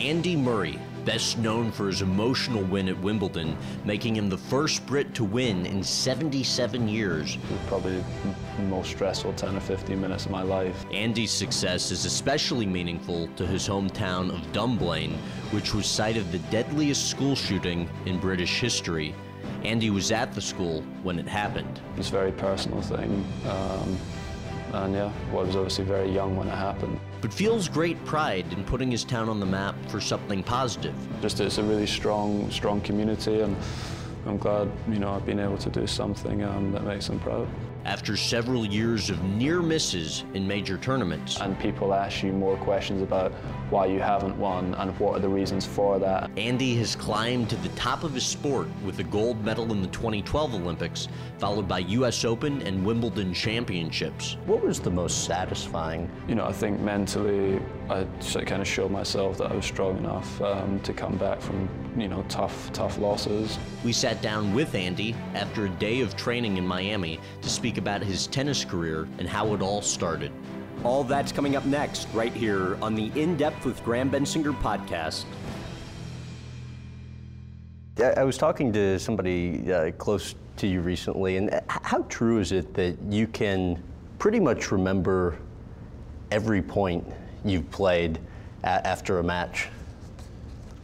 Andy Murray, best known for his emotional win at Wimbledon, making him the first Brit to win in 77 years. It was probably the most stressful 10 or 15 minutes of my life. Andy's success is especially meaningful to his hometown of Dunblane, which was site of the deadliest school shooting in British history. Andy was at the school when it happened. It's a very personal thing. Um, and yeah, well, I was obviously very young when it happened. But feels great pride in putting his town on the map for something positive. Just it's a really strong, strong community, and I'm glad you know I've been able to do something um, that makes them proud. After several years of near misses in major tournaments, And people ask you more questions about why you haven't won and what are the reasons for that. Andy has climbed to the top of his sport with a gold medal in the 2012 Olympics, followed by US Open and Wimbledon championships. What was the most satisfying? You know, I think mentally I kind of showed myself that I was strong enough um, to come back from you know tough, tough losses. We sat down with Andy after a day of training in Miami to speak about his tennis career and how it all started. All that's coming up next, right here on the In Depth with Graham Bensinger podcast. I I was talking to somebody uh, close to you recently, and how true is it that you can pretty much remember every point you've played a- after a match?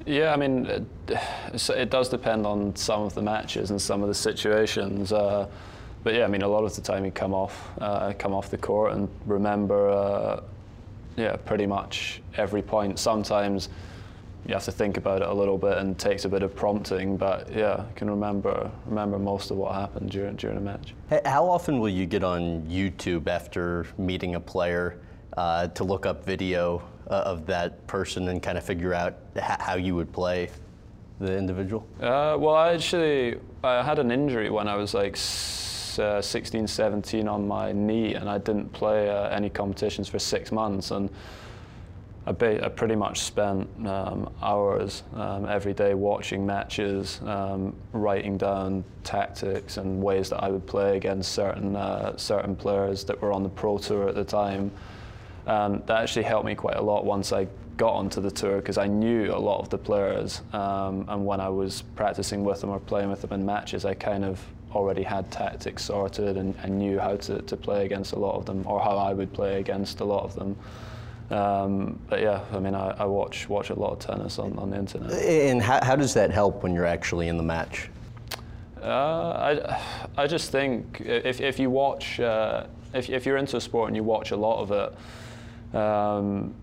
Yeah, I mean, it, it does depend on some of the matches and some of the situations. Uh, but yeah, I mean, a lot of the time you come off, uh, come off the court and remember, uh, yeah, pretty much every point. Sometimes you have to think about it a little bit and takes a bit of prompting. But yeah, I can remember remember most of what happened during during a match. How often will you get on YouTube after meeting a player uh, to look up video uh, of that person and kind of figure out how you would play the individual? Uh, well, I actually I had an injury when I was like uh, 16, 17 on my knee, and I didn't play uh, any competitions for six months. And I, I pretty much spent um, hours um, every day watching matches, um, writing down tactics and ways that I would play against certain uh, certain players that were on the pro tour at the time. Um, that actually helped me quite a lot once I got onto the tour because I knew a lot of the players, um, and when I was practicing with them or playing with them in matches, I kind of already had tactics sorted and, and knew how to, to play against a lot of them or how I would play against a lot of them. Um, but yeah, I mean, I, I watch watch a lot of tennis on, on the internet. And how, how does that help when you're actually in the match? Uh, I, I just think if, if you watch, uh, if, if you're into a sport and you watch a lot of it, um,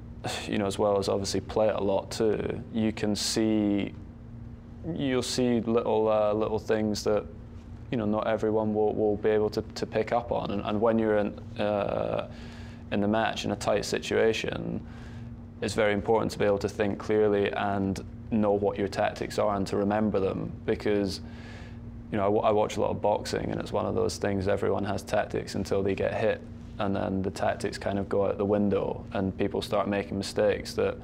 you know, as well as obviously play it a lot too, you can see, you'll see little uh, little things that, you know, not everyone will, will be able to, to pick up on. And, and when you're in, uh, in the match in a tight situation, it's very important to be able to think clearly and know what your tactics are and to remember them because you know, I, watch a lot of boxing, and it's one of those things. Everyone has tactics until they get hit, and then the tactics kind of go out the window, and people start making mistakes. That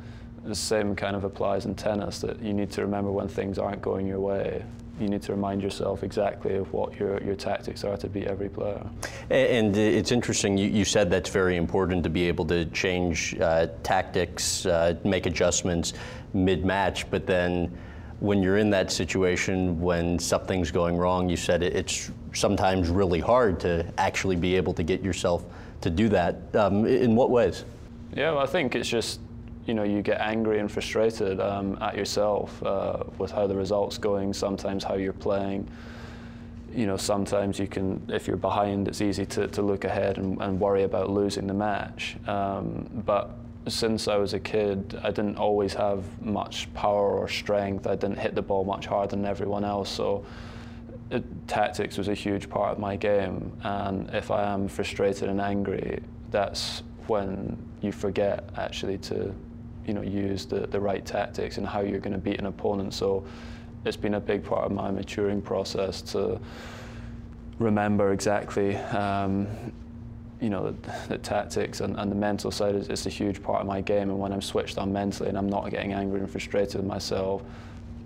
the same kind of applies in tennis. That you need to remember when things aren't going your way. You need to remind yourself exactly of what your, your tactics are to beat every player. And it's interesting, you, you said that's very important to be able to change uh, tactics, uh, make adjustments mid match, but then when you're in that situation when something's going wrong, you said it, it's sometimes really hard to actually be able to get yourself to do that. Um, in what ways? Yeah, well, I think it's just you know you get angry and frustrated um, at yourself uh, with how the results going. Sometimes how you're playing. You know, sometimes you can, if you're behind, it's easy to, to look ahead and, and worry about losing the match. Um, but since I was a kid, I didn't always have much power or strength. I didn't hit the ball much harder than everyone else. So it, tactics was a huge part of my game. And if I am frustrated and angry, that's when you forget actually to, you know, use the, the right tactics and how you're going to beat an opponent. So it's been a big part of my maturing process to remember exactly. Um, you know, the, the tactics and, and the mental side is, is a huge part of my game. And when I'm switched on mentally and I'm not getting angry and frustrated with myself,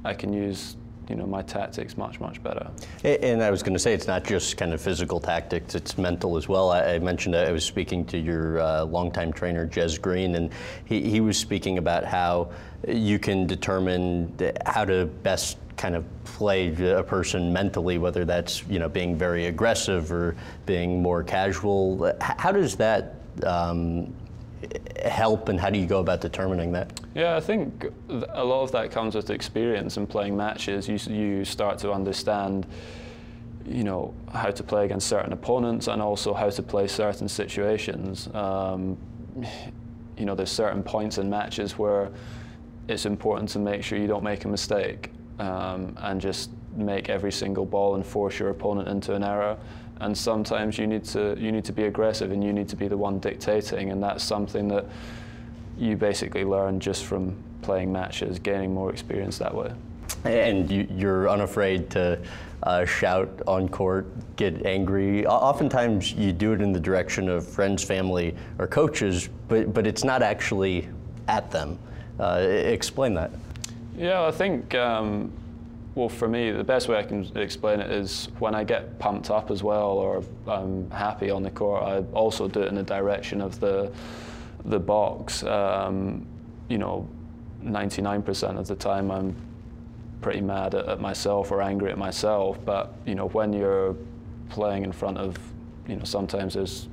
I can use you know my tactics much much better. And I was going to say it's not just kind of physical tactics; it's mental as well. I, mentioned I was speaking to your uh, longtime trainer Jez Green, and he, he was speaking about how you can determine how to best kind of play a person mentally, whether that's you know being very aggressive or being more casual. How does that um, help, and how do you go about determining that? Yeah, I think a lot of that comes with experience and playing matches. You you start to understand. You know how to play against certain opponents and also how to play certain situations. Um, you know, there's certain points in matches where it's important to make sure you don't make a mistake um, and just make every single ball and force your opponent into an error. And sometimes you need to you need to be aggressive and you need to be the one dictating, and that's something that you basically learn just from playing matches, gaining more experience that way. And you, are unafraid to uh, shout on court, get angry. Oftentimes you do it in the direction of friends, family, or coaches, but, but it's not actually at them. Uh, explain that. Yeah, I think, um, well, for me, the best way I can explain it is when I get pumped up as well or I'm happy on the court, I also do it in the direction of the, the box. Um, you know, 99% of the time I'm pretty mad at, at, myself or angry at myself. But, you know, when you're playing in front of, you know, sometimes there's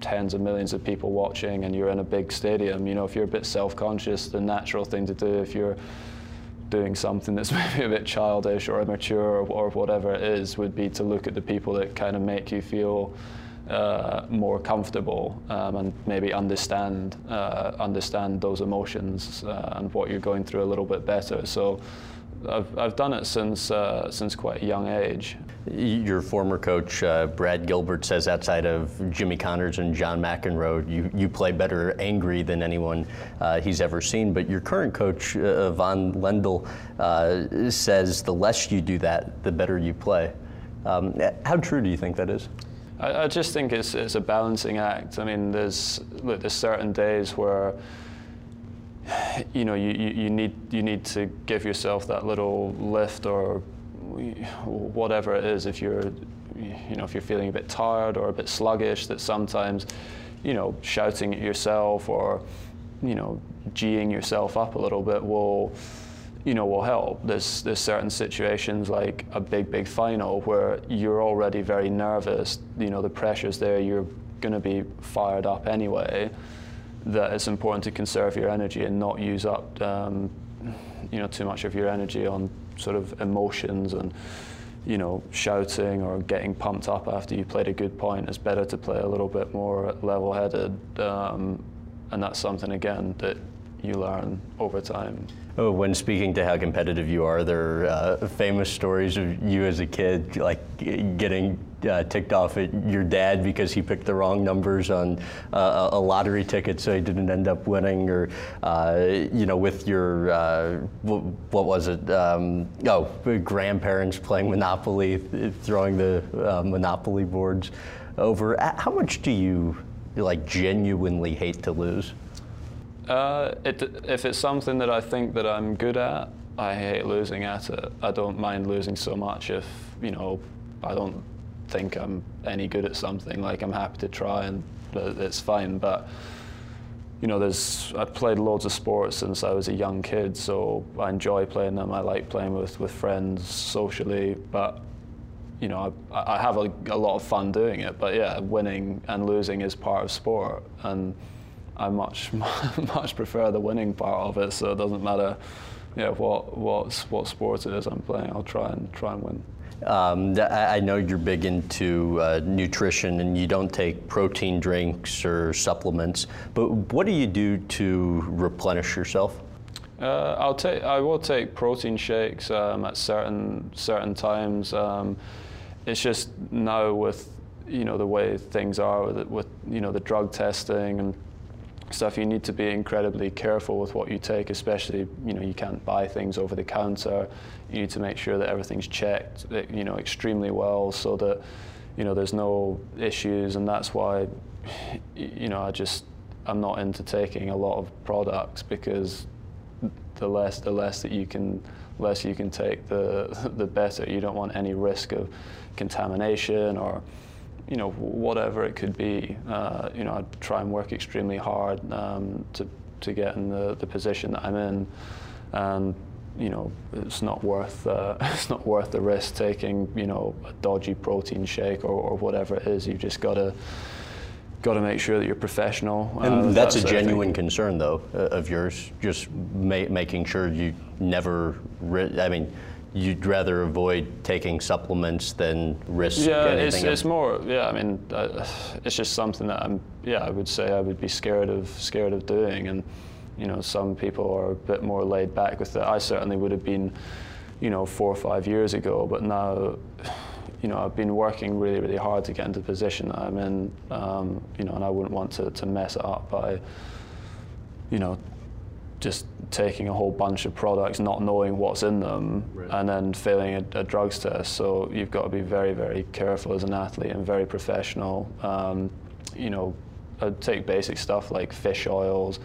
tens of millions of people watching and you're in a big stadium, you know, if you're a bit self-conscious, the natural thing to do if you're doing something that's maybe a bit childish or immature or, or, whatever it is would be to look at the people that kind of make you feel uh, more comfortable um, and maybe understand uh, understand those emotions uh, and what you're going through a little bit better. So I've, I've done it since uh, since quite a young age. Your former coach uh, Brad Gilbert says outside of Jimmy Connors and John McEnroe, you, you play better angry than anyone uh, he's ever seen. But your current coach uh, Ivan Lendl uh, says the less you do that, the better you play. Um, how true do you think that is? I, I just think it's, it's a balancing act. I mean, there's look, there's certain days where you know, you, you, need, you need to give yourself that little lift or whatever it is. If you're, you know, if you're feeling a bit tired or a bit sluggish that sometimes, you know, shouting at yourself or, you know, geeing yourself up a little bit will, you know, will help. There's, there's certain situations like a big, big final where you're already very nervous, you know, the pressure's there, you're going to be fired up anyway that it's important to conserve your energy and not use up um, you know too much of your energy on sort of emotions and you know shouting or getting pumped up after you played a good point. It's better to play a little bit more level-headed um, and that's something again that you learn over time when speaking to how competitive you are, there are uh, famous stories of you as a kid, like getting uh, ticked off at your dad because he picked the wrong numbers on uh, a lottery ticket, so he didn't end up winning, or uh, you know, with your uh, what was it? Um, oh, grandparents playing Monopoly, throwing the uh, Monopoly boards over. How much do you like genuinely hate to lose? Uh, it, if it's something that I think that I'm good at, I hate losing at it. I don't mind losing so much if, you know, I don't think I'm any good at something. Like, I'm happy to try and it's fine. But, you know, there's, I've played loads of sports since I was a young kid, so I enjoy playing them. I like playing with, with friends socially. But, you know, I, I have a, a lot of fun doing it. But yeah, winning and losing is part of sport. And, I much much prefer the winning part of it. So it doesn't matter, yeah, what what what sport it is I'm playing. I'll try and try and win. Um, I know you're big into uh, nutrition and you don't take protein drinks or supplements, but what do you do to replenish yourself? Uh, I'll take. I will take protein shakes um, at certain certain times. Um, it's just now with you know the way things are with, with you know the drug testing and stuff, you need to be incredibly careful with what you take, especially, you know, you can't buy things over the counter. You need to make sure that everything's checked, you know, extremely well so that, you know, there's no issues. And that's why, you know, I just, I'm not into taking a lot of products because the less the less that you can less you can take, the the better. You don't want any risk of contamination or you know whatever it could be. Uh, you know, I'd try and work extremely hard um, to to get in the, the position that I'm in, and you know it's not worth uh, it's not worth the risk taking you know a dodgy protein shake or, or whatever it is. You've just got to got to make sure that you're professional. And uh, that's a genuine concern, though, uh, of yours. Just ma- making sure you never. Ri- I mean, you'd rather avoid taking supplements than risk yeah, anything. it's, it's more. Yeah, I mean, uh, it's just something that I'm. Yeah, I would say I would be scared of scared of doing, and you know, some people are a bit more laid back with it. I certainly would have been, you know, four or five years ago, but now you know, I've been working really, really hard to get into the position that I'm in, um, you know, and I wouldn't want to, to mess it up by, you know, just taking a whole bunch of products, not knowing what's in them, right. and then failing a, a, drugs test. So you've got to be very, very careful as an athlete and very professional. Um, you know, I'd take basic stuff like fish oils,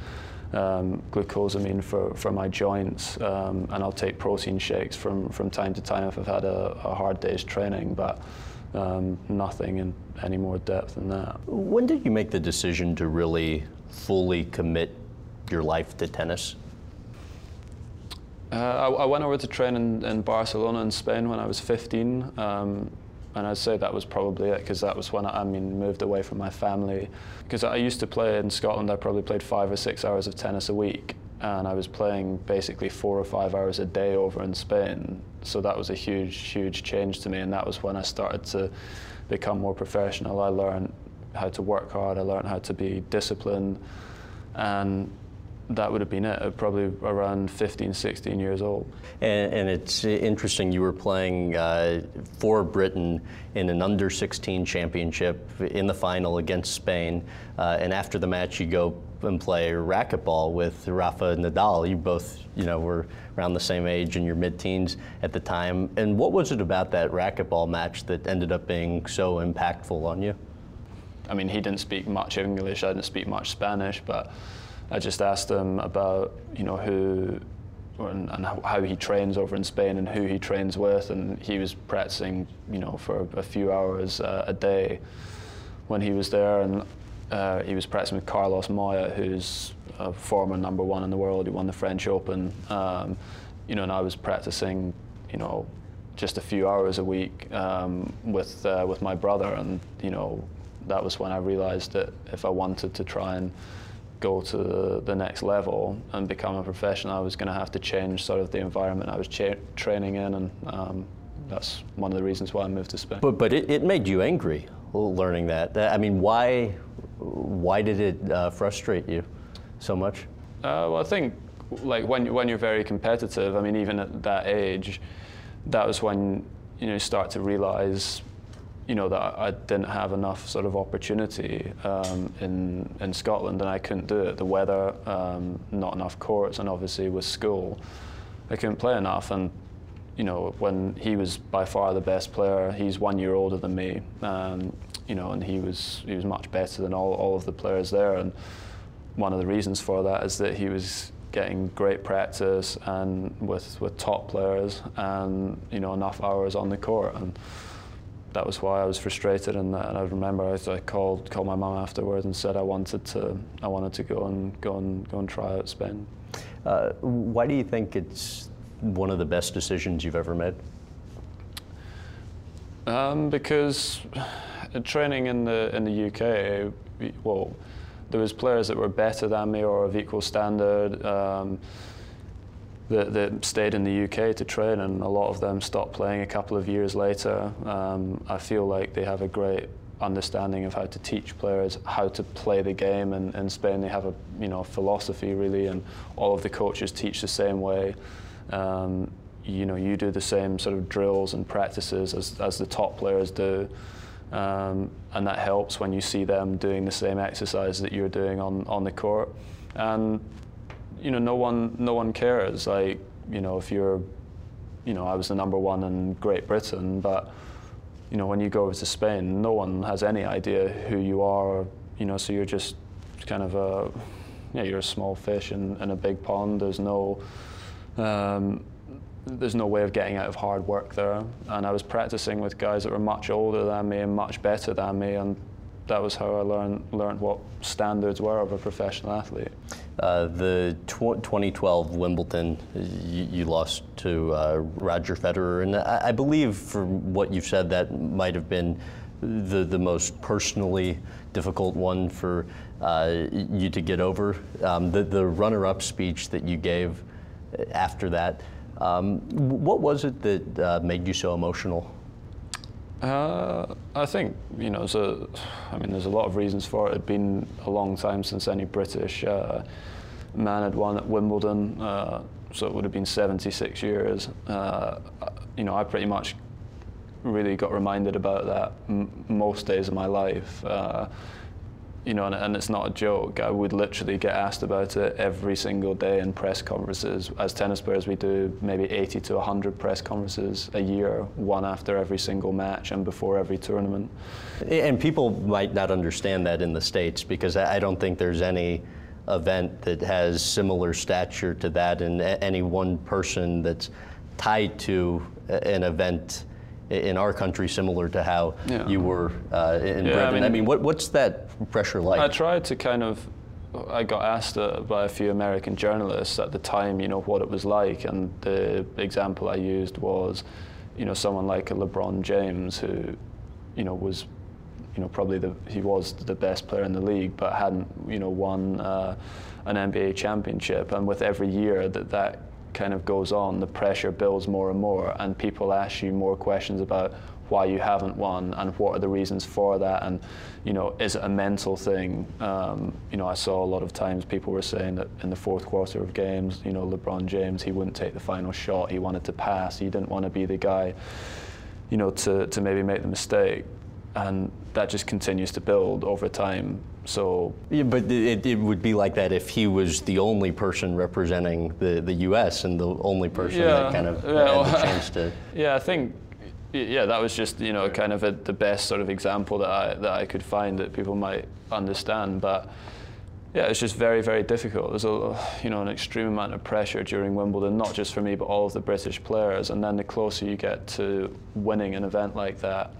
um, glucosamine for, for my joints, um, and I'll take protein shakes from, from time to time if I've had a, a hard day's training, but um, nothing in any more depth than that. When did you make the decision to really fully commit your life to tennis? Uh, I, I, went over to train in, in, Barcelona in Spain when I was 15. Um, and I'd say that was probably it because that was when I, I, mean moved away from my family. Because I used to play in Scotland, I probably played five or six hours of tennis a week, and I was playing basically four or five hours a day over in Spain. So that was a huge, huge change to me, and that was when I started to become more professional. I learned how to work hard, I learned how to be disciplined, and that would have been it, probably around 15, 16 years old. And, and it's interesting, you were playing uh, for Britain in an under 16 championship in the final against Spain. Uh, and after the match, you go and play racquetball with Rafa Nadal. You both, you know, were around the same age in your mid-teens at the time. And what was it about that racquetball match that ended up being so impactful on you? I mean, he didn't speak much English, I didn't speak much Spanish, but I just asked him about, you know, who and, and, how he trains over in Spain and who he trains with, and he was practicing, you know, for a few hours uh, a day when he was there, and uh, he was practicing with Carlos Moya, who's a former number one in the world. He won the French Open, um, you know, and I was practicing, you know, just a few hours a week um, with uh, with my brother, and you know, that was when I realised that if I wanted to try and go to the next level and become a professional, I was going to have to change sort of the environment I was cha- training in, and um, that's one of the reasons why I moved to Spain. But but it, it made you angry learning that. I mean, why why did it uh, frustrate you so much? Uh, well, I think like when when you're very competitive. I mean, even at that age, that was when you know you start to realize you know that I didn't have enough sort of opportunity um, in in Scotland, and I couldn't do it. The weather, um, not enough courts, and obviously with school, I couldn't play enough. And you know, when he was by far the best player, he's one year older than me. Um, you know, and he was he was much better than all all of the players there. And one of the reasons for that is that he was getting great practice and with with top players and you know enough hours on the court and that was why I was frustrated, and, and I remember I, I, called called my mum afterwards and said I wanted to I wanted to go and go and go and try out Spain. Uh, why do you think it's one of the best decisions you've ever made? Um, because training in the in the UK, well, there was players that were better than me or of equal standard. Um, that, that stayed in the UK to train, and a lot of them stopped playing a couple of years later. Um, I feel like they have a great understanding of how to teach players how to play the game. And in Spain, they have a you know philosophy really, and all of the coaches teach the same way. Um, you know, you do the same sort of drills and practices as, as the top players do. Um, and that helps when you see them doing the same exercise that you're doing on, on the court. And you know, no one, no one cares. Like, you know, if you're, you know, I was the number one in Great Britain, but, you know, when you go over to Spain, no one has any idea who you are. You know, so you're just kind of a, yeah, you're a small fish in, in a big pond. There's no um, there's no way of getting out of hard work there. And I was practicing with guys that were much older than me and much better than me, and that was how I learned learned what standards were of a professional athlete. Uh, the tw 2012 Wimbledon, you, you lost to uh, Roger Federer, and I, I, believe from what you've said, that might have been the the most personally difficult one for uh, you to get over. Um, the the runner-up speech that you gave after that, um, what was it that uh, made you so emotional? Uh, I think you know, so I mean, there's a lot of reasons for it. It'd been a long time since any British uh, man had won at Wimbledon, uh, so it would have been 76 years. Uh, you know, I pretty much really got reminded about that most days of my life. You know, and, and, it's not a joke. I would literally get asked about it every single day in press conferences. As tennis players, we do maybe 80 to 100 press conferences a year, one after every single match and before every tournament. And people might not understand that in the States because I don't think there's any event that has similar stature to that and any one person that's tied to an event in our country, similar to how yeah. you were uh, in yeah, Britain. I mean, I mean what, what's that pressure like? I tried to kind of. I got asked uh, by a few American journalists at the time, you know, what it was like, and the example I used was, you know, someone like a LeBron James who, you know, was, you know, probably the he was the best player in the league, but hadn't, you know, won uh, an NBA championship, and with every year that that kind of goes on, the pressure builds more and more, and people ask you more questions about why you haven't won and what are the reasons for that, and you know, is it a mental thing? Um, you know, I saw a lot of times people were saying that in the fourth quarter of games, you know, LeBron James he wouldn't take the final shot, he wanted to pass, he didn't want to be the guy, you know, to to maybe make the mistake, and that just continues to build over time. So, yeah, but it, it would be like that if he was the only person representing the, the U.S. and the only person yeah, that kind of yeah, had the chance to. Yeah, I think yeah, that was just you know kind of a, the best sort of example that I that I could find that people might understand, but. Yeah, it's just very, very difficult. There's a, you know, an extreme amount of pressure during Wimbledon, not just for me, but all of the British players. And then the closer you get to winning an event like that,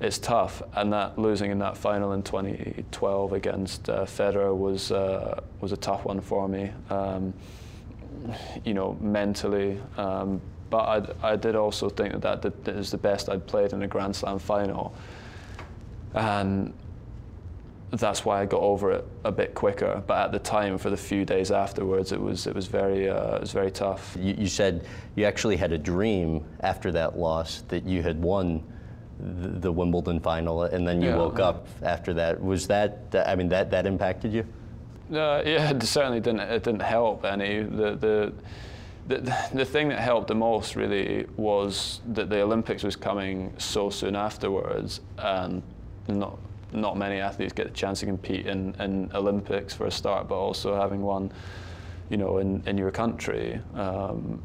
it's tough. And that losing in that final in 2012 against uh, Federer was uh, was a tough one for me. Um, you know, mentally. Um, but I, I did also think that that is the best I'd played in a Grand Slam final, and that's why I got over it a bit quicker. But at the time, for the few days afterwards, it was it was very uh, it was very tough. You, you said you actually had a dream after that loss that you had won the, Wimbledon final, and then you yeah. woke up after that. Was that? I mean, that that impacted you? Uh, yeah, it certainly didn't. It didn't help any. The the. The, the thing that helped the most really was that the Olympics was coming so soon afterwards, and not not many athletes get the chance to compete in, in Olympics for a start, but also having one, you know, in, in your country. Um,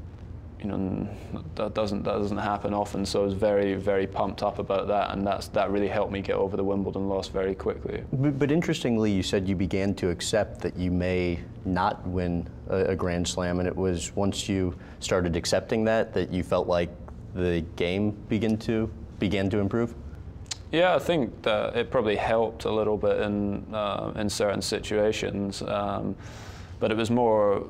you know, that doesn't that doesn't happen often. So I was very very pumped up about that, and that's that really helped me get over the Wimbledon loss very quickly. But, but interestingly, you said you began to accept that you may not win a, a, Grand Slam, and it was once you started accepting that that you felt like the game began to began to improve. Yeah, I think that it probably helped a little bit in uh, in certain situations. Um, but it was more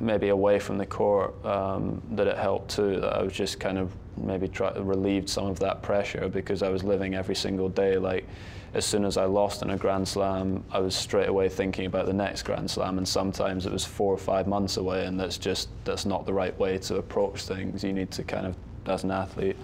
maybe away from the court um, that it helped too. That I was just kind of maybe try relieved some of that pressure because I was living every single day like. As soon as I lost in a Grand Slam, I was straight away thinking about the next Grand Slam, and sometimes it was four or five months away, and that's just that's not the right way to approach things. You need to kind of, as an athlete,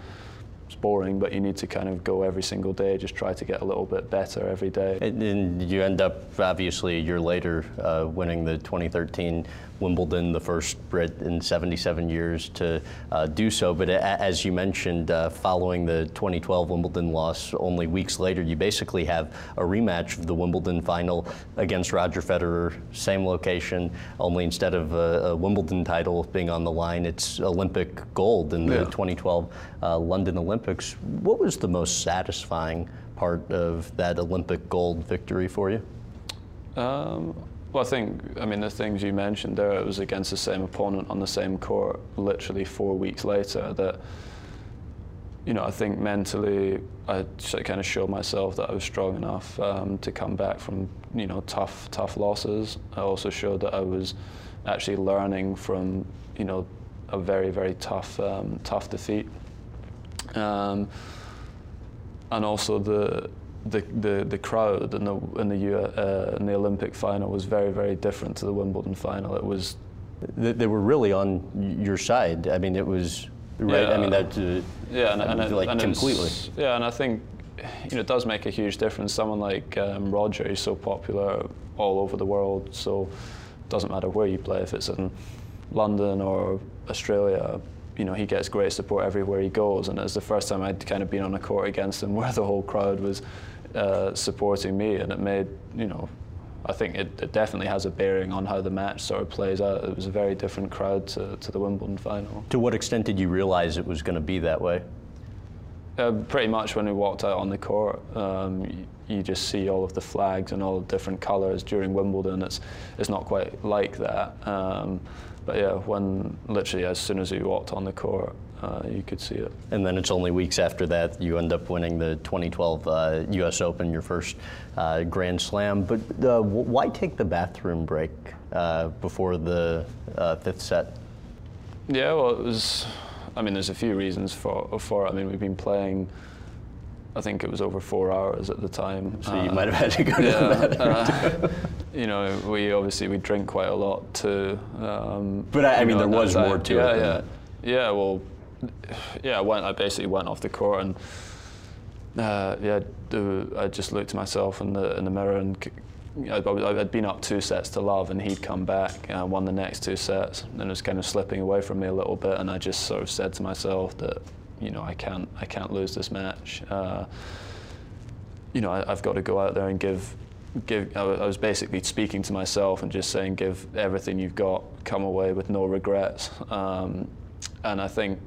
it's boring, but you need to kind of go every single day, just try to get a little bit better every day. And, and you end up, obviously, a year later, uh, winning the 2013 Wimbledon, the first Brit in 77 years to uh, do so. But as you mentioned, uh, following the 2012 Wimbledon loss, only weeks later, you basically have a rematch of the Wimbledon final against Roger Federer, same location, only instead of a, a Wimbledon title being on the line, it's Olympic gold in the yeah. 2012 uh, London Olympics. What was the most satisfying part of that Olympic gold victory for you? Um, Well, I think, I mean, the things you mentioned there, it was against the same opponent on the same court literally four weeks later that, you know, I think mentally I kind of showed myself that I was strong enough um, to come back from, you know, tough, tough losses. I also showed that I was actually learning from, you know, a very, very tough, um, tough defeat. Um, and also the, the, the, the crowd in the in the uh, in the Olympic final was very very different to the Wimbledon final. It was they, they were really on your side. I mean, it was right. Yeah, I mean that. Uh, yeah, and, and, and like and completely. yeah, and I think you know it does make a huge difference. Someone like um, Roger is so popular all over the world, so it doesn't matter where you play. If it's in London or Australia, you know, he gets great support everywhere he goes. And it was the first time I'd kind of been on a court against him where the whole crowd was uh, supporting me, and it made, you know, I think it, it, definitely has a bearing on how the match sort of plays out. It was a very different crowd to, to the Wimbledon final. To what extent did you realize it was going to be that way? Uh, pretty much when we walked out on the court, um, you, you, just see all of the flags and all the different colours. During Wimbledon, it's it's not quite like that. Um, but yeah, when literally as soon as we walked on the court, uh, you could see it. And then it's only weeks after that you end up winning the 2012 uh, U.S. Open, your first uh, Grand Slam. But uh, why take the bathroom break uh, before the uh, fifth set? Yeah, well, it was. I mean, there's a few reasons for for it. I mean, we've been playing. I think it was over four hours at the time. So you might have had to go to the bathroom. you know, we obviously we drink quite a lot too. Um, but I, I mean, know, there was more to yeah, it. Yeah, yeah. Yeah, well, yeah, I went. I basically went off the court and uh, yeah, I just looked at myself in the in the mirror and I, had been up two sets to love, and he'd come back and won the next two sets, and it was kind of slipping away from me a little bit, and I just sort of said to myself that you know I can't I can't lose this match. Uh, you know I, have got to go out there and give give. I was basically speaking to myself and just saying give everything you've got, come away with no regrets, um, and I think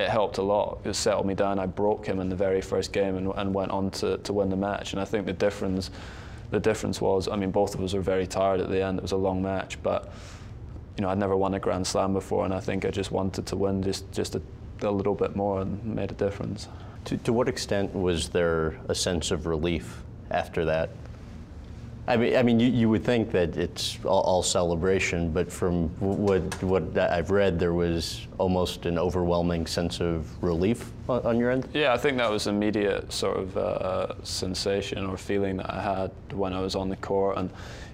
it helped a lot. It settled me down. I broke him in the very first game and, and went on to, to win the match. And I think the difference, the difference was, I mean, both of us were very tired at the end. It was a long match, but you know, I'd never won a Grand Slam before, and I think I just wanted to win just just a, a little bit more and made a difference. To, to what extent was there a sense of relief after that? I mean, I mean, you, you would think that it's all, all, celebration, but from what what I've read, there was almost an overwhelming sense of relief on, on your end. Yeah, I think that was immediate sort of uh, sensation or feeling that I had when I was on the court, and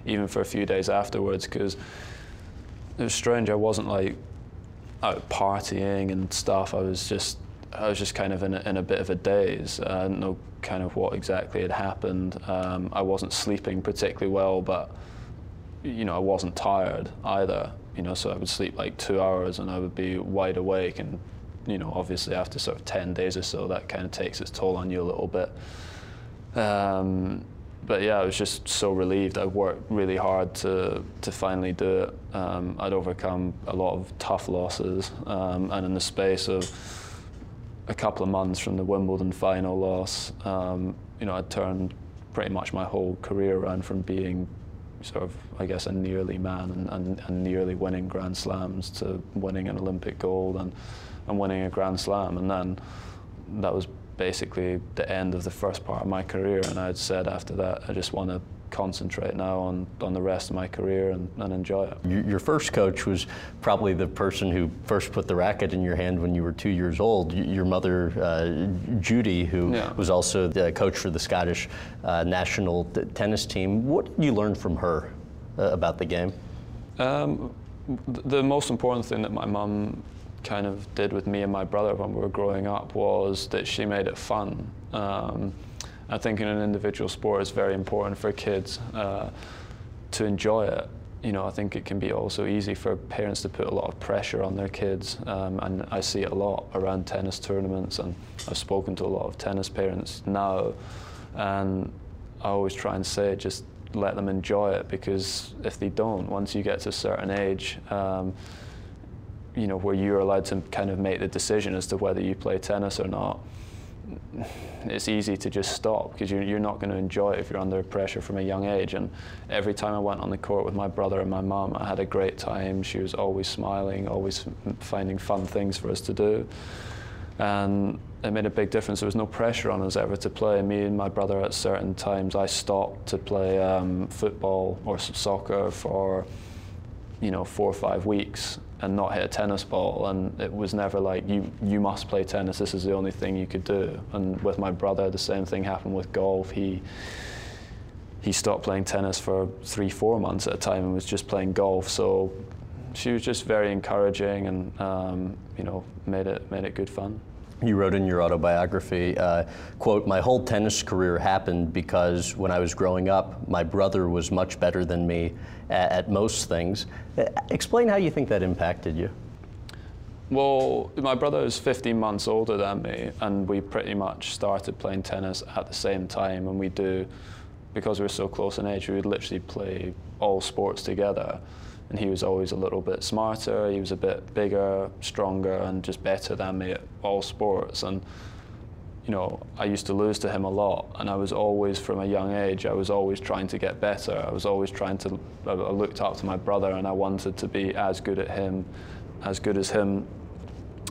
even for a few days afterwards, because it was strange. I wasn't like out partying and stuff. I was just I was just kind of in a, in a bit of a daze. I didn't know kind of what exactly had happened. Um, I wasn't sleeping particularly well, but you know I wasn't tired either. You know, so I would sleep like two hours and I would be wide awake. And you know, obviously after sort of ten days or so, that kind of takes its toll on you a little bit. Um, but yeah, I was just so relieved. I worked really hard to to finally do it. Um, I'd overcome a lot of tough losses, um, and in the space of a couple of months from the Wimbledon final loss, um, you know, I'd turned pretty much my whole career around from being sort of, I guess, a nearly man and, and, and nearly winning Grand Slams to winning an Olympic gold and, and winning a Grand Slam. And then that was basically the end of the first part of my career. And I'd said after that, I just want to concentrate now on, on the rest of my career and, and enjoy it. Your first coach was probably the person who first put the racket in your hand when you were two years old. Your mother, uh, Judy, who yeah. was also the coach for the Scottish uh, national tennis team. What did you learn from her uh, about the game? Um, the most important thing that my mum kind of did with me and my brother when we were growing up was that she made it fun. Um, I think in an individual sport it's very important for kids uh, to enjoy it. You know, I think it can be also easy for parents to put a lot of pressure on their kids, um, and I see it a lot around tennis tournaments, and I've spoken to a lot of tennis parents now, and I always try and say just let them enjoy it because if they don't, once you get to a certain age, um, you know, where you're allowed to kind of make the decision as to whether you play tennis or not, it's easy to just stop because you're, you're not going to enjoy it if you're under pressure from a young age. And every time I went on the court with my brother and my mum, I had a great time. She was always smiling, always finding fun things for us to do. And it made a big difference. There was no pressure on us ever to play. Me and my brother, at certain times, I stopped to play um, football or soccer for, you know, four or five weeks and not hit a tennis ball. And it was never like you you must play tennis. This is the only thing you could do. And with my brother, the same thing happened with golf. He he stopped playing tennis for three, four months at a time and was just playing golf. So she was just very encouraging and um, you know made it made it good fun. You wrote in your autobiography, uh, quote, my whole tennis career happened because when I was growing up, my brother was much better than me at, at most things. Uh, explain how you think that impacted you. Well, my brother is 15 months older than me, and we pretty much started playing tennis at the same time. And we do, because we're so close in age, we would literally play all sports together and he was always a little bit smarter. He was a bit bigger, stronger, and just better than me at all sports. And you know, I used to lose to him a lot, and I was always, from a young age, I was always trying to get better. I was always trying to. I looked up to my brother, and I wanted to be as good at him, as good as him,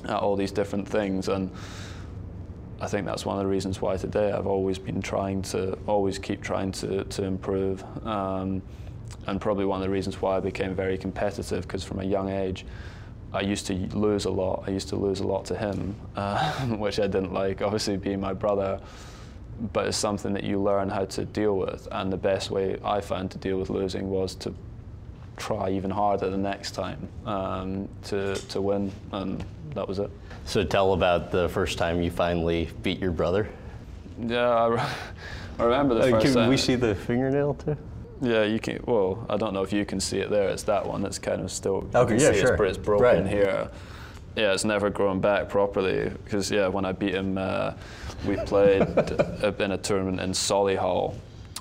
at all these different things. And I think that's one of the reasons why today I've always been trying to, always keep trying to to improve. Um, and probably one of the reasons why I became very competitive because from a young age I used to lose a lot. I used to lose a lot to him, uh, which I didn't like, obviously being my brother. But it's something that you learn how to deal with. And the best way I found to deal with losing was to try even harder the next time um, to, to win. And that was it. So tell about the first time you finally beat your brother. Yeah, I, re- I remember the uh, first can time. Can we see the fingernail too? Yeah, you can. Well, I don't know if you can see it there. It's that one that's kind of still. Okay, yeah, sure. It's, it's broken right. here. Yeah, it's never grown back properly because yeah, when I beat him, uh, we played in a tournament in Solihull,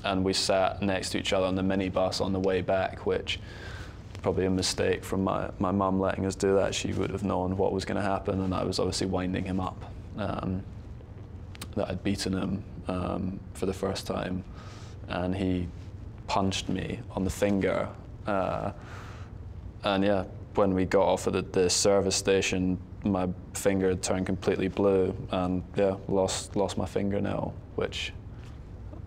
and we sat next to each other on the minibus on the way back, which probably a mistake from my my mum letting us do that. She would have known what was going to happen, and I was obviously winding him up um, that I'd beaten him um, for the first time, and he punched me on the finger. Uh, and yeah, when we got off at the, service station, my finger had turned completely blue, and yeah, lost lost my fingernail, which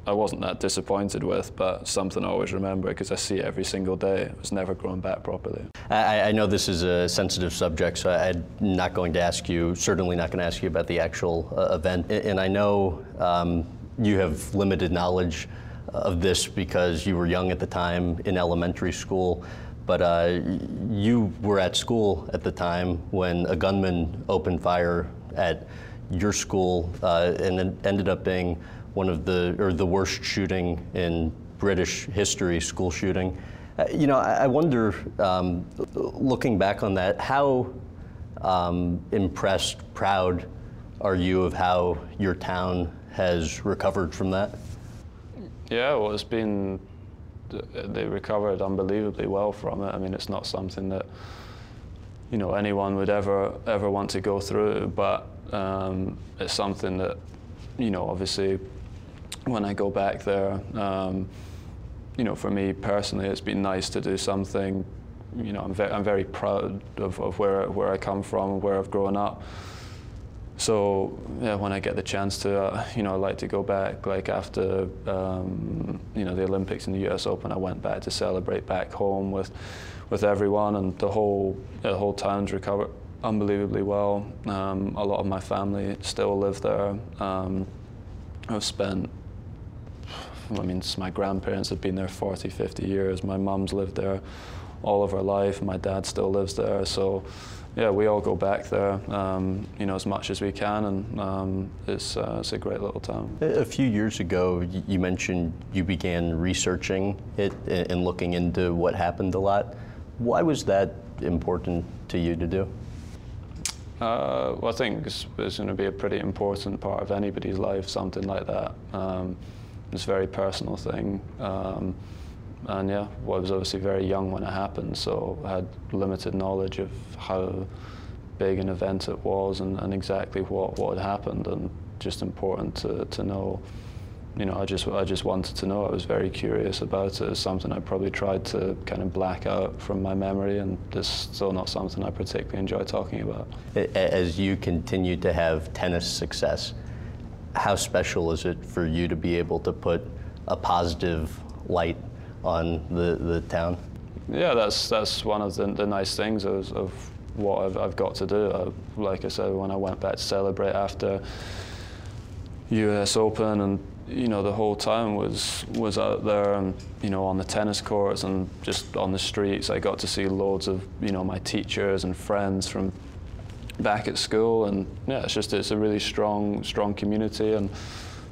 I wasn't that disappointed with, but something I always remember because I see it every single day. It was never grown back properly. I, I, know this is a sensitive subject, so I'm not going to ask you, certainly not going to ask you about the actual uh, event. And I know um, you have limited knowledge of this because you were young at the time in elementary school. But uh, you were at school at the time when a gunman opened fire at your school, uh, and it ended up being one of the or the worst shooting in British history, school shooting. Uh, you know, I, I wonder, um, looking back on that, how um, impressed, proud are you of how your town has recovered from that? Yeah, well, it's been they recovered unbelievably well from it. I mean, it's not something that you know anyone would ever ever want to go through, but um, it's something that you know obviously when I go back there, um, you know, for me personally, it's been nice to do something. You know, I'm very I'm very proud of, of where where I come from, where I've grown up so yeah, when I get the chance to, uh, you know, I like to go back. Like after, um, you know, the Olympics and the U.S. Open, I went back to celebrate back home with, with everyone, and the whole, the whole town's recovered unbelievably well. Um, a lot of my family still live there. Um, I've spent, I mean, my grandparents have been there 40, 50 years. My mum's lived there all of her life. My dad still lives there, so yeah, we all go back there, um, you know, as much as we can, and um, it's, uh, it's a great little town. A few years ago, you mentioned you began researching it and looking into what happened a lot. Why was that important to you to do? Uh, well, I think it's, it's, going to be a pretty important part of anybody's life, something like that. Um, it's a very personal thing. Um, and yeah, well, I was obviously very young when it happened, so I had limited knowledge of how big an event it was and, and exactly what, what had happened. And just important to, to know. You know, I just I just wanted to know. I was very curious about it. It's something I probably tried to kind of black out from my memory, and it's still not something I particularly enjoy talking about. As you continue to have tennis success, how special is it for you to be able to put a positive light on the, the town? Yeah, that's that's one of the, the nice things of, of what I've, I've got to do. I, like I said, when I went back to celebrate after US Open and you know the whole town was was out there and you know on the tennis courts and just on the streets I got to see loads of you know my teachers and friends from back at school and yeah it's just it's a really strong strong community and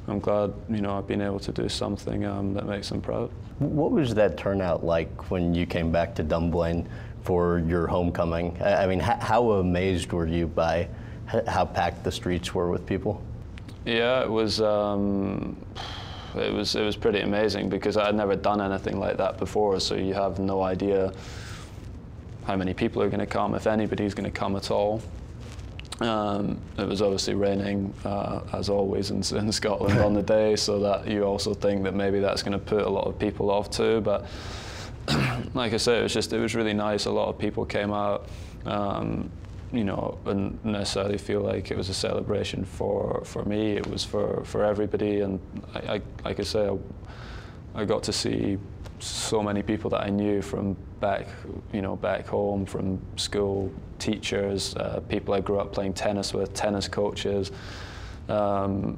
I'm glad you know I've been able to do something um, that makes them proud. What was that turnout like when you came back to Dunblane for your homecoming? I mean, how amazed were you by how packed the streets were with people? Yeah, it was. Um, it was it was pretty amazing because I had never done anything like that before. So you have no idea how many people are going to come, if anybody's going to come at all. Um, it was obviously raining, uh, as always, in, in Scotland on the day, so that you also think that maybe that's going to put a lot of people off too. But like I said, it was just it was really nice. A lot of people came out. Um, you know, and necessarily feel like it was a celebration for, for me. It was for, for everybody, and I, I, like I say, I, I got to see so many people that I knew from back, you know, back home, from school, teachers, uh, people I grew up playing tennis with, tennis coaches. Um,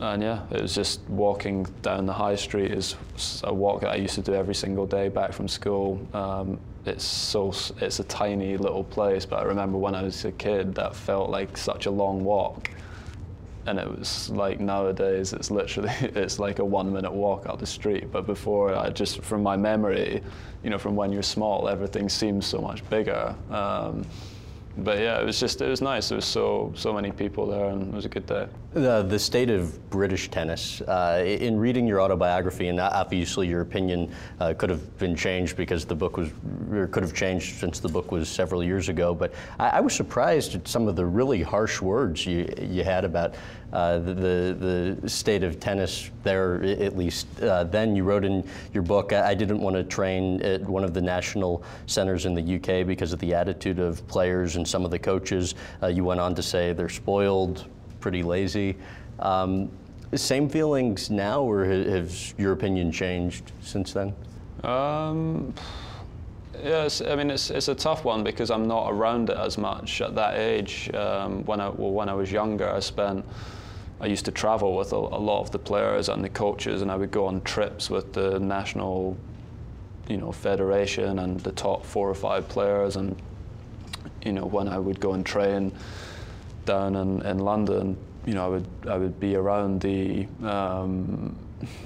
and yeah, it was just walking down the high street is a walk that I used to do every single day back from school. Um, it's so it's a tiny little place, but I remember when I was a kid that felt like such a long walk, and it was like nowadays it's literally it's like a one minute walk out the street. But before I just from my memory, you know, from when you're small, everything seems so much bigger. Um, but yeah, it was just it was nice. There was so so many people there, and it was a good day. The, the state of British tennis. Uh, in reading your autobiography, and obviously your opinion uh, could have been changed because the book was, could have changed since the book was several years ago. But I, I was surprised at some of the really harsh words you you had about uh, the, the, the state of tennis there. At least uh, then, you wrote in your book, I didn't want to train at one of the national centers in the UK because of the attitude of players and some of the coaches. Uh, you went on to say they're spoiled pretty lazy. Um, same feelings now, or has your opinion changed since then? Um, yes, I mean it's, it's a tough one because I'm not around it as much at that age. Um, when I well, when I was younger, I spent I used to travel with a, a, lot of the players and the coaches, and I would go on trips with the national, you know, federation and the top four or five players, and you know when I would go and train down in, in London, you know, I would I would be around the um,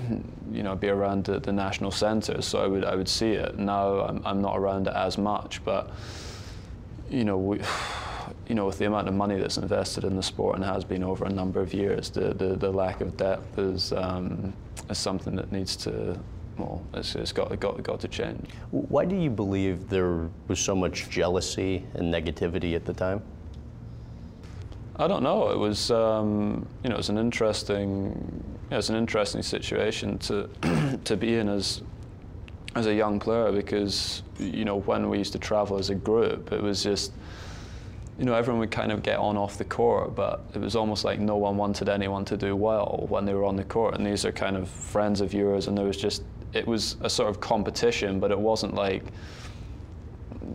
you know be around the, the national centres, so I would I would see it. Now I'm, I'm not around it as much, but you know we. You know, with the amount of money that's invested in the sport and has been over a number of years, the, the, the lack of depth is, um, is something that needs to well, it's, it's got, got, got to change. Why do you believe there was so much jealousy and negativity at the time? I don't know. It was, um, you know, it's an interesting, yeah, it's an interesting situation to to be in as as a young player because you know when we used to travel as a group, it was just, you know, everyone would kind of get on off the court, but it was almost like no one wanted anyone to do well when they were on the court. And these are kind of friends of yours, and there was just, it was a sort of competition, but it wasn't like.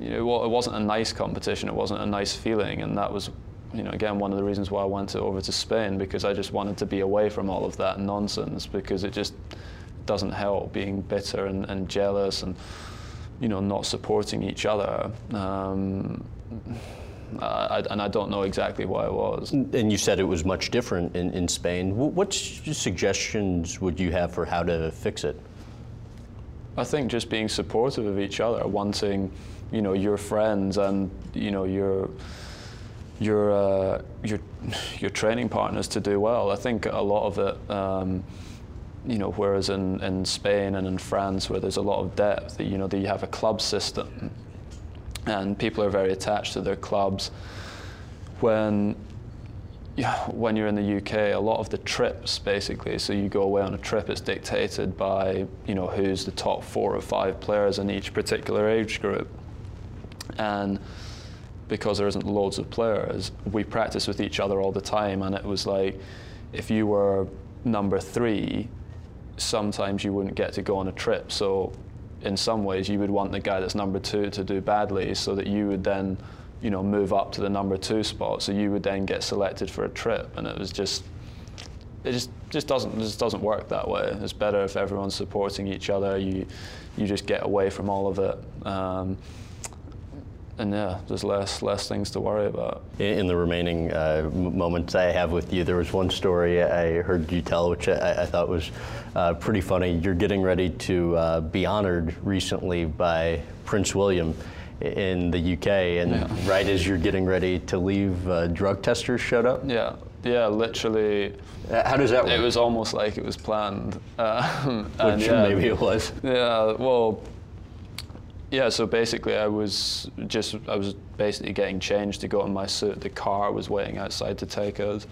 You know, it wasn't a nice competition. It wasn't a nice feeling, and that was you know, again, one of the reasons why I went to, over to Spain because I just wanted to be away from all of that nonsense because it just doesn't help being bitter and, and jealous and, you know, not supporting each other. Um, I, and I don't know exactly why it was. And you said it was much different in, in Spain. What suggestions would you have for how to fix it? I think just being supportive of each other, wanting, you know, your friends and, you know, your your uh, your your training partners to do well. I think a lot of it, um, you know, whereas in, in Spain and in France, where there's a lot of depth, you know, that you have a club system, and people are very attached to their clubs. When when you're in the UK, a lot of the trips basically, so you go away on a trip, it's dictated by you know who's the top four or five players in each particular age group, and because there isn't loads of players, we practice with each other all the time, and it was like if you were number three, sometimes you wouldn't get to go on a trip, so in some ways you would want the guy that's number two to do badly, so that you would then you know, move up to the number two spot. So you would then get selected for a trip, and it was just, it just just doesn't just doesn't work that way. It's better if everyone's supporting each other. You you just get away from all of it. Um, and yeah, there's less less things to worry about. In the remaining uh, moments I have with you, there was one story I heard you tell, which I, I thought was uh, pretty funny. You're getting ready to uh, be honored recently by Prince William in the UK, and yeah. right as you're getting ready to leave, uh, drug testers showed up. Yeah, yeah, literally. Uh, how does that work? It was almost like it was planned. Uh, Which yeah, maybe it was. Yeah, well, yeah. So basically, I was just I was basically getting changed to go in my suit. The car was waiting outside to take us.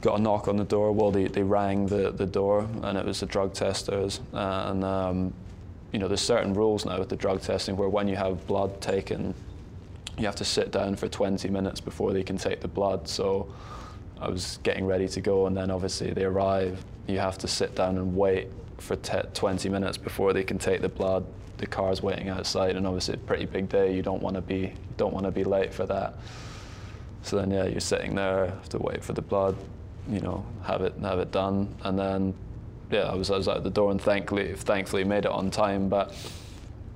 Got a knock on the door. Well, they, they rang the, the door, and it was the drug testers, and. Um, you know, there's certain rules now with the drug testing where when you have blood taken, you have to sit down for 20 minutes before they can take the blood. So I was getting ready to go, and then obviously they arrive. You have to sit down and wait for 20 minutes before they can take the blood. The car's waiting outside, and obviously a pretty big day. You don't want to be don't want to be late for that. So then, yeah, you're sitting there, have to wait for the blood, you know, have it have it done, and then yeah, I was, I was out the door and thankfully, thankfully made it on time. But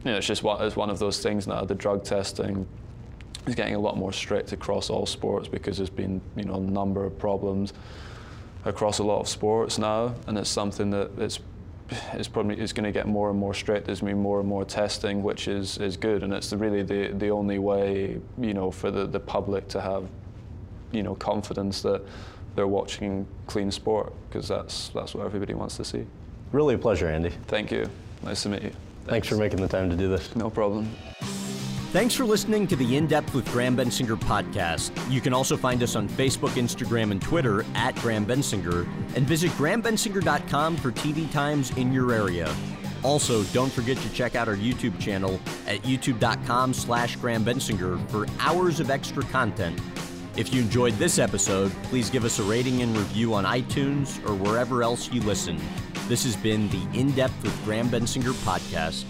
you know, it's just one, it's one of those things now. The drug testing is getting a lot more strict across all sports because there's been you know a number of problems across a lot of sports now, and it's something that it's it's probably is going to get more and more strict. There's going to be more and more testing, which is, is good, and it's really the the only way you know for the, the public to have you know confidence that they're watching clean sport because that's that's what everybody wants to see. Really a pleasure, Andy. Thank you. Nice to meet you. Thanks, Thanks for making the time to do this. No problem. Thanks for listening to the In Depth with Graham Bensinger podcast. You can also find us on Facebook, Instagram, and Twitter at Graham Bensinger, and visit grahambensinger.com for TV times in your area. Also, don't forget to check out our YouTube channel at youtube.com slash Graham Bensinger for hours of extra content if you enjoyed this episode, please give us a rating and review on iTunes or wherever else you listen. This has been the In Depth with Graham Bensinger podcast.